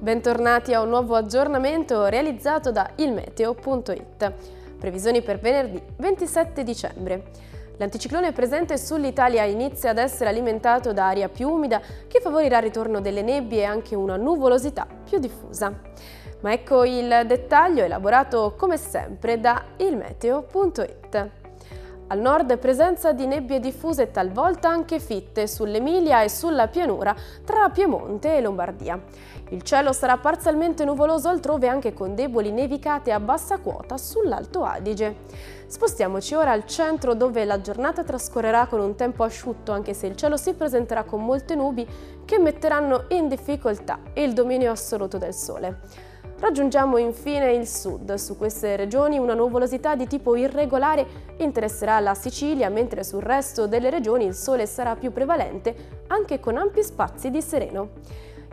Bentornati a un nuovo aggiornamento realizzato da ilmeteo.it. Previsioni per venerdì 27 dicembre. L'anticiclone presente sull'Italia inizia ad essere alimentato da aria più umida che favorirà il ritorno delle nebbie e anche una nuvolosità più diffusa. Ma ecco il dettaglio elaborato come sempre da ilmeteo.it. Al nord presenza di nebbie diffuse talvolta anche fitte sull'Emilia e sulla pianura tra Piemonte e Lombardia. Il cielo sarà parzialmente nuvoloso altrove anche con deboli nevicate a bassa quota sull'Alto Adige. Spostiamoci ora al centro dove la giornata trascorrerà con un tempo asciutto anche se il cielo si presenterà con molte nubi che metteranno in difficoltà il dominio assoluto del sole. Raggiungiamo infine il sud. Su queste regioni una nuvolosità di tipo irregolare interesserà la Sicilia, mentre sul resto delle regioni il sole sarà più prevalente, anche con ampi spazi di sereno.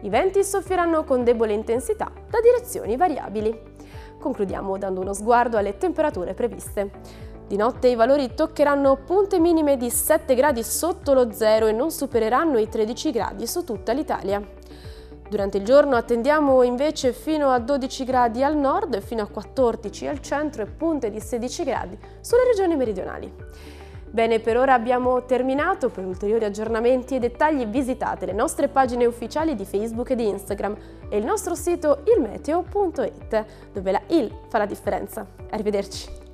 I venti soffieranno con debole intensità da direzioni variabili. Concludiamo dando uno sguardo alle temperature previste. Di notte i valori toccheranno punte minime di 7 gradi sotto lo zero e non supereranno i 13 gradi su tutta l'Italia. Durante il giorno attendiamo invece fino a 12 gradi al nord, fino a 14 al centro e punte di 16 gradi sulle regioni meridionali. Bene, per ora abbiamo terminato. Per ulteriori aggiornamenti e dettagli visitate le nostre pagine ufficiali di Facebook e di Instagram e il nostro sito ilmeteo.it, dove la IL fa la differenza. Arrivederci!